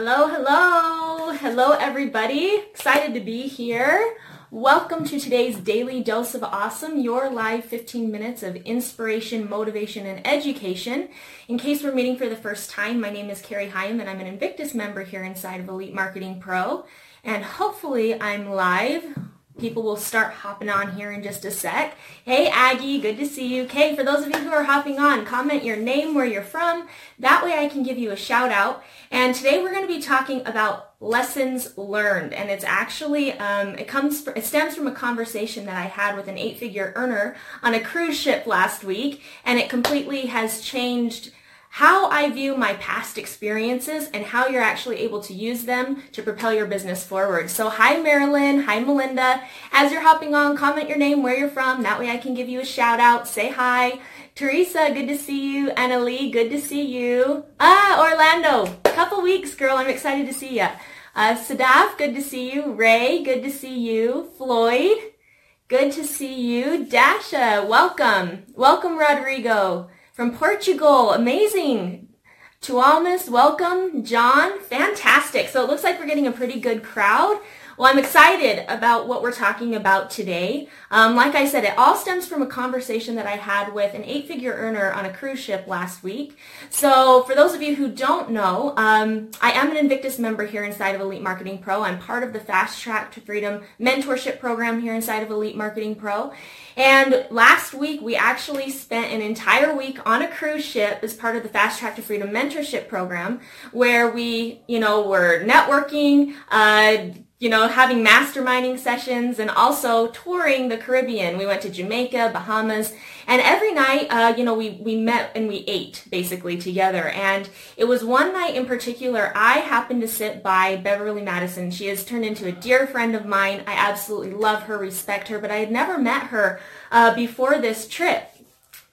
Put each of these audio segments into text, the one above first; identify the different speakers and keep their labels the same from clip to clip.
Speaker 1: Hello, hello. Hello, everybody. Excited to be here. Welcome to today's Daily Dose of Awesome, your live 15 minutes of inspiration, motivation, and education. In case we're meeting for the first time, my name is Carrie Hyam, and I'm an Invictus member here inside of Elite Marketing Pro. And hopefully I'm live people will start hopping on here in just a sec. Hey Aggie, good to see you. Okay, for those of you who are hopping on, comment your name, where you're from. That way I can give you a shout out. And today we're going to be talking about lessons learned. And it's actually, um, it comes, it stems from a conversation that I had with an eight-figure earner on a cruise ship last week. And it completely has changed how I view my past experiences and how you're actually able to use them to propel your business forward. So hi Marilyn, hi Melinda. As you're hopping on, comment your name, where you're from. That way I can give you a shout out. Say hi. Teresa, good to see you. Anna Lee, good to see you. Ah, Orlando, couple weeks, girl. I'm excited to see you. Uh, Sadaf, good to see you. Ray, good to see you. Floyd, good to see you. Dasha, welcome. Welcome, Rodrigo from Portugal. Amazing. To Tuamas, welcome. John, fantastic. So it looks like we're getting a pretty good crowd. Well, I'm excited about what we're talking about today. Um, like I said, it all stems from a conversation that I had with an eight-figure earner on a cruise ship last week. So for those of you who don't know, um, I am an Invictus member here inside of Elite Marketing Pro. I'm part of the Fast Track to Freedom mentorship program here inside of Elite Marketing Pro. And last week, we actually spent an entire week on a cruise ship as part of the Fast Track to Freedom mentorship program where we, you know, were networking, uh, you know, having masterminding sessions and also touring the Caribbean. We went to Jamaica, Bahamas, and every night, uh, you know, we, we met and we ate basically together. And it was one night in particular, I happened to sit by Beverly Madison. She has turned into a dear friend of mine. I absolutely love her, respect her, but I had never met her uh, before this trip.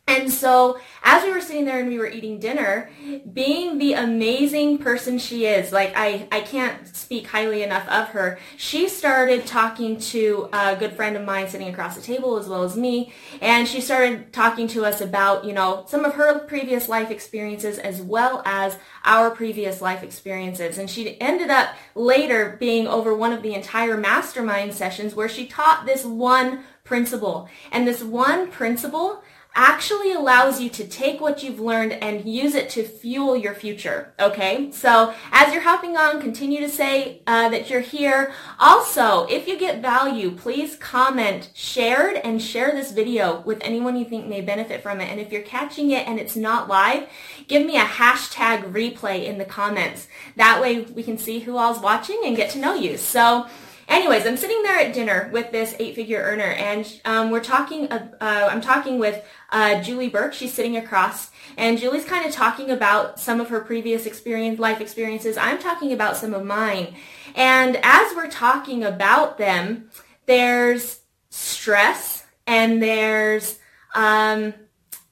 Speaker 1: And so as we were sitting there and we were eating dinner, being the amazing person she is, like I, I can't speak highly enough of her, she started talking to a good friend of mine sitting across the table as well as me. And she started talking to us about, you know, some of her previous life experiences as well as our previous life experiences. And she ended up later being over one of the entire mastermind sessions where she taught this one principle. And this one principle actually allows you to take what you've learned and use it to fuel your future. Okay, so as you're hopping on, continue to say uh, that you're here. Also, if you get value, please comment shared and share this video with anyone you think may benefit from it. And if you're catching it and it's not live, give me a hashtag replay in the comments. That way we can see who all's watching and get to know you. So anyways, I'm sitting there at dinner with this eight-figure earner, and um, we're talking. Uh, I'm talking with uh, Julie Burke. She's sitting across, and Julie's kind of talking about some of her previous experience, life experiences. I'm talking about some of mine, and as we're talking about them, there's stress and there's um,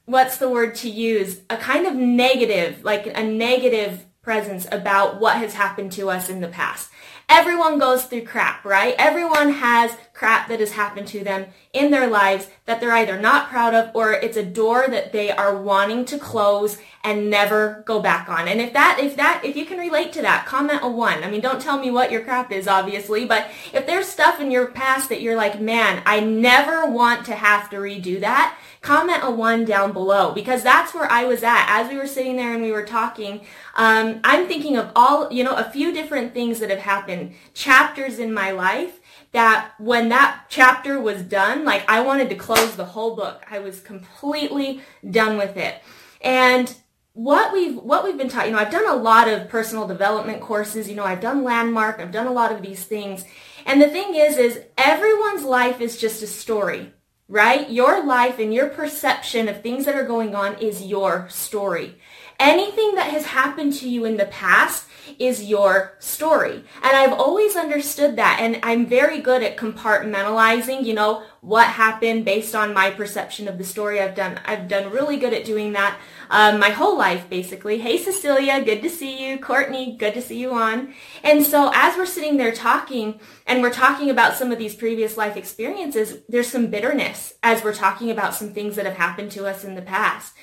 Speaker 1: what's the word to use? A kind of negative, like a negative presence about what has happened to us in the past. Everyone goes through crap, right? Everyone has crap that has happened to them in their lives that they're either not proud of or it's a door that they are wanting to close and never go back on. And if that, if that, if you can relate to that, comment a one. I mean, don't tell me what your crap is, obviously, but if there's stuff in your past that you're like, man, I never want to have to redo that, comment a one down below because that's where I was at as we were sitting there and we were talking. Um, I'm thinking of all, you know, a few different things that have happened, chapters in my life that when that chapter was done, like I wanted to close the whole book. I was completely done with it. And what we've what we've been taught, you know, I've done a lot of personal development courses, you know, I've done landmark, I've done a lot of these things. And the thing is is everyone's life is just a story, right? Your life and your perception of things that are going on is your story. Anything that has happened to you in the past is your story. And I've always understood that. And I'm very good at compartmentalizing, you know, what happened based on my perception of the story. I've done, I've done really good at doing that um, my whole life, basically. Hey, Cecilia, good to see you. Courtney, good to see you on. And so as we're sitting there talking and we're talking about some of these previous life experiences, there's some bitterness as we're talking about some things that have happened to us in the past.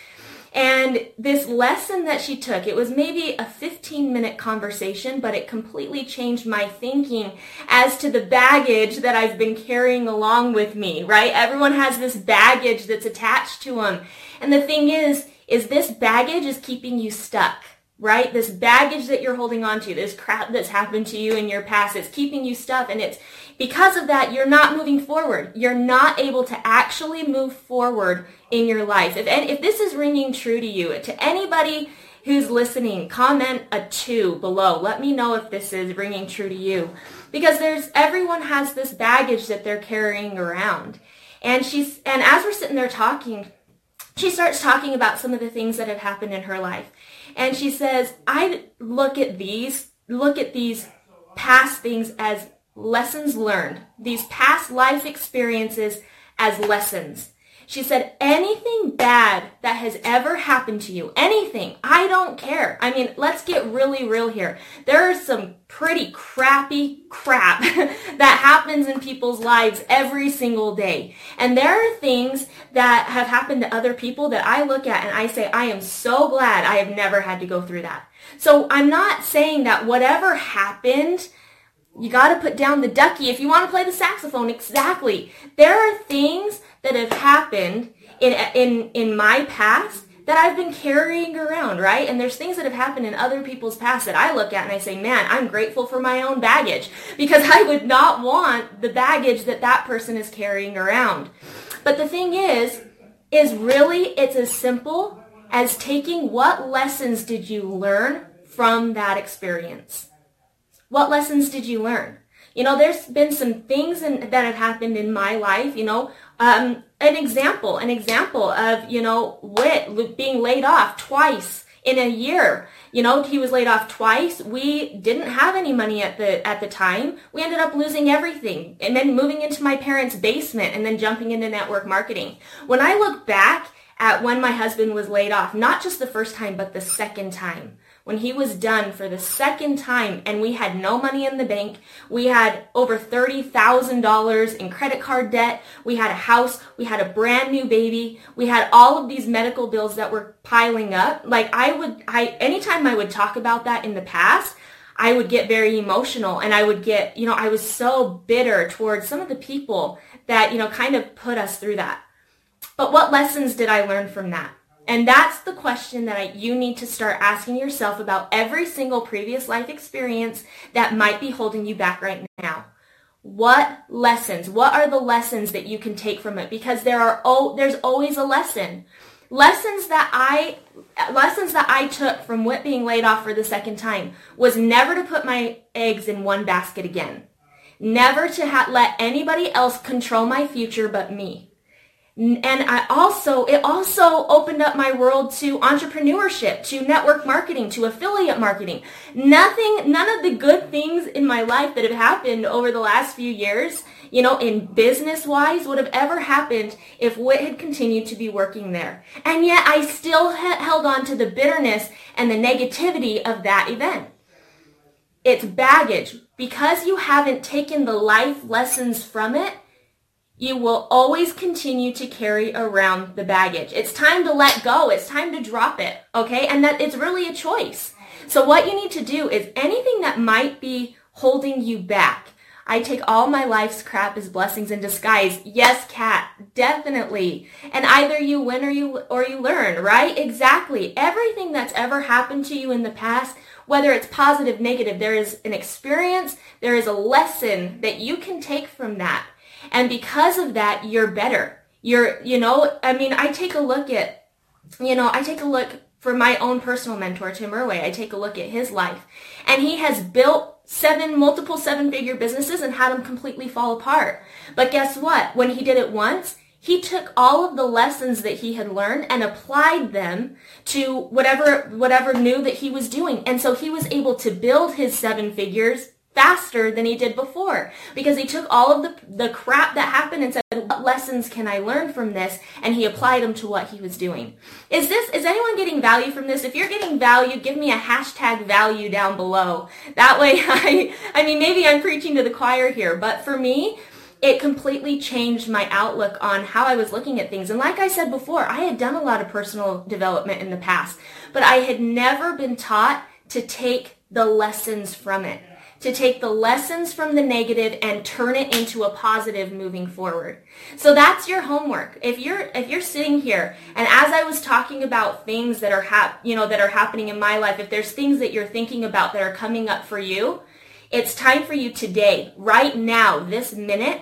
Speaker 1: And this lesson that she took, it was maybe a 15 minute conversation, but it completely changed my thinking as to the baggage that I've been carrying along with me, right? Everyone has this baggage that's attached to them. And the thing is, is this baggage is keeping you stuck right? This baggage that you're holding on to, this crap that's happened to you in your past, it's keeping you stuck and it's because of that, you're not moving forward. You're not able to actually move forward in your life. If, and if this is ringing true to you, to anybody who's listening, comment a two below. Let me know if this is ringing true to you. Because there's, everyone has this baggage that they're carrying around. And she's, and as we're sitting there talking, she starts talking about some of the things that have happened in her life. And she says, I look at these, look at these past things as lessons learned, these past life experiences as lessons. She said, anything bad that has ever happened to you, anything, I don't care. I mean, let's get really real here. There is some pretty crappy crap that happens in people's lives every single day. And there are things that have happened to other people that I look at and I say, I am so glad I have never had to go through that. So I'm not saying that whatever happened you got to put down the ducky if you want to play the saxophone. Exactly. There are things that have happened in in in my past that I've been carrying around, right? And there's things that have happened in other people's past that I look at and I say, "Man, I'm grateful for my own baggage because I would not want the baggage that that person is carrying around." But the thing is is really it's as simple as taking what lessons did you learn from that experience? What lessons did you learn? You know, there's been some things in, that have happened in my life, you know, um, an example, an example of, you know, Whit being laid off twice in a year. You know, he was laid off twice. We didn't have any money at the at the time. We ended up losing everything and then moving into my parents' basement and then jumping into network marketing. When I look back at when my husband was laid off, not just the first time but the second time, when he was done for the second time and we had no money in the bank. We had over $30,000 in credit card debt. We had a house. We had a brand new baby. We had all of these medical bills that were piling up. Like I would, I, anytime I would talk about that in the past, I would get very emotional and I would get, you know, I was so bitter towards some of the people that, you know, kind of put us through that. But what lessons did I learn from that? And that's the question that I, you need to start asking yourself about every single previous life experience that might be holding you back right now. What lessons? What are the lessons that you can take from it? Because there are oh, there's always a lesson. Lessons that I lessons that I took from being laid off for the second time was never to put my eggs in one basket again. Never to ha- let anybody else control my future but me and I also, it also opened up my world to entrepreneurship, to network marketing, to affiliate marketing. Nothing, none of the good things in my life that have happened over the last few years, you know, in business wise would have ever happened if Whit had continued to be working there. And yet I still held on to the bitterness and the negativity of that event. It's baggage. Because you haven't taken the life lessons from it, you will always continue to carry around the baggage. It's time to let go. It's time to drop it. Okay. And that it's really a choice. So what you need to do is anything that might be holding you back. I take all my life's crap as blessings in disguise. Yes, cat, definitely. And either you win or you or you learn, right? Exactly. Everything that's ever happened to you in the past, whether it's positive, negative, there is an experience, there is a lesson that you can take from that. And because of that, you're better. You're, you know, I mean, I take a look at, you know, I take a look for my own personal mentor, Tim Erway. I take a look at his life. And he has built seven, multiple seven figure businesses and had them completely fall apart. But guess what? When he did it once, he took all of the lessons that he had learned and applied them to whatever whatever new that he was doing. And so he was able to build his seven figures faster than he did before. Because he took all of the, the crap that happened and said what lessons can i learn from this? And he applied them to what he was doing. Is this is anyone getting value from this? If you're getting value give me a hashtag value down below. That way i i mean maybe i'm preaching to the choir here but for me it completely changed my outlook on how I was looking at things. And like I said before, I had done a lot of personal development in the past, but I had never been taught to take the lessons from it, to take the lessons from the negative and turn it into a positive moving forward. So that's your homework. If you're if you're sitting here and as I was talking about things that are hap- you know that are happening in my life, if there's things that you're thinking about that are coming up for you, it's time for you today, right now, this minute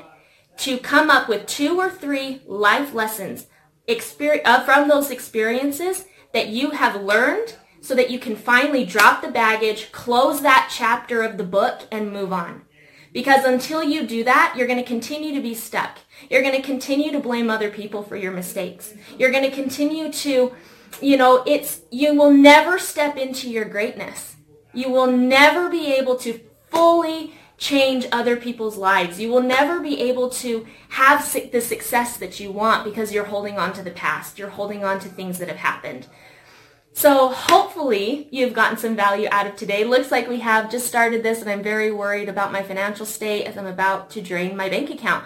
Speaker 1: to come up with two or three life lessons experience, uh, from those experiences that you have learned so that you can finally drop the baggage, close that chapter of the book, and move on. Because until you do that, you're going to continue to be stuck. You're going to continue to blame other people for your mistakes. You're going to continue to, you know, it's, you will never step into your greatness. You will never be able to fully change other people's lives. You will never be able to have the success that you want because you're holding on to the past. You're holding on to things that have happened. So hopefully you've gotten some value out of today. Looks like we have just started this and I'm very worried about my financial state as I'm about to drain my bank account.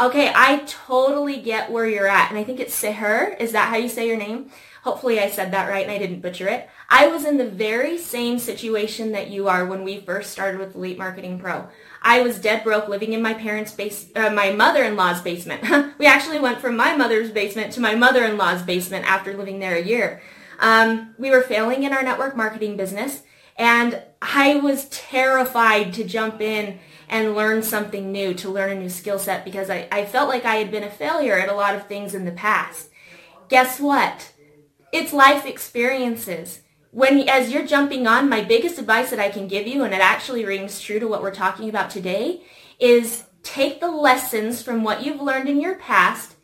Speaker 1: Okay, I totally get where you're at. And I think it's Seher. Is that how you say your name? Hopefully I said that right and I didn't butcher it. I was in the very same situation that you are when we first started with Elite Marketing Pro. I was dead broke living in my parents' base, uh, my mother-in-law's basement. we actually went from my mother's basement to my mother-in-law's basement after living there a year. Um, we were failing in our network marketing business and I was terrified to jump in and learn something new, to learn a new skill set because I, I felt like I had been a failure at a lot of things in the past. Guess what? It's life experiences. When, as you're jumping on, my biggest advice that I can give you, and it actually rings true to what we're talking about today, is take the lessons from what you've learned in your past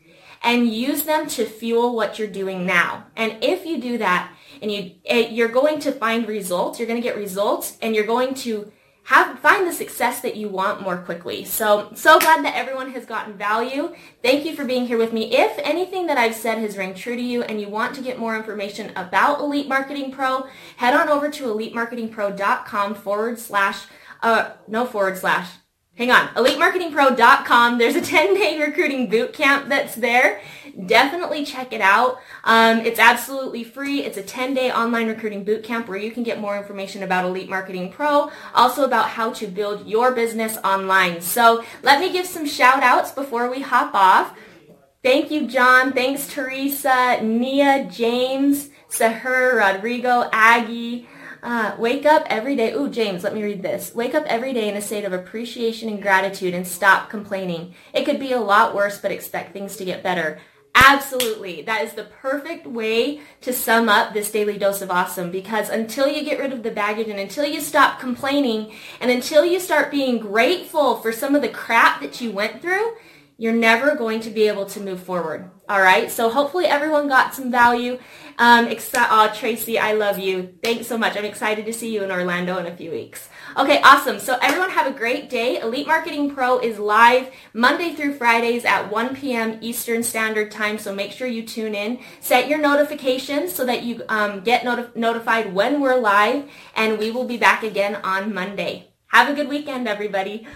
Speaker 1: and use them to fuel what you're doing now. And if you do that, and you eh, you're going to find results, you're going to get results, and you're going to have find the success that you want more quickly. So, so glad that everyone has gotten value. Thank you for being here with me. If anything that I've said has rang true to you and you want to get more information about Elite Marketing Pro, head on over to elitemarketingpro.com forward slash, uh, no forward slash, hang on, elitemarketingpro.com. There's a 10-day recruiting boot camp that's there definitely check it out. Um, it's absolutely free. It's a 10-day online recruiting bootcamp where you can get more information about Elite Marketing Pro, also about how to build your business online. So let me give some shout outs before we hop off. Thank you, John. Thanks, Teresa, Nia, James, Sahur, Rodrigo, Aggie, uh, wake up every day. Ooh, James, let me read this. Wake up every day in a state of appreciation and gratitude and stop complaining. It could be a lot worse, but expect things to get better. Absolutely. That is the perfect way to sum up this daily dose of awesome because until you get rid of the baggage and until you stop complaining and until you start being grateful for some of the crap that you went through, you're never going to be able to move forward. All right. So hopefully everyone got some value. Um, except, oh, Tracy, I love you. Thanks so much. I'm excited to see you in Orlando in a few weeks. Okay, awesome. So everyone have a great day. Elite Marketing Pro is live Monday through Fridays at 1 p.m. Eastern Standard Time. So make sure you tune in. Set your notifications so that you um, get noti- notified when we're live. And we will be back again on Monday. Have a good weekend, everybody.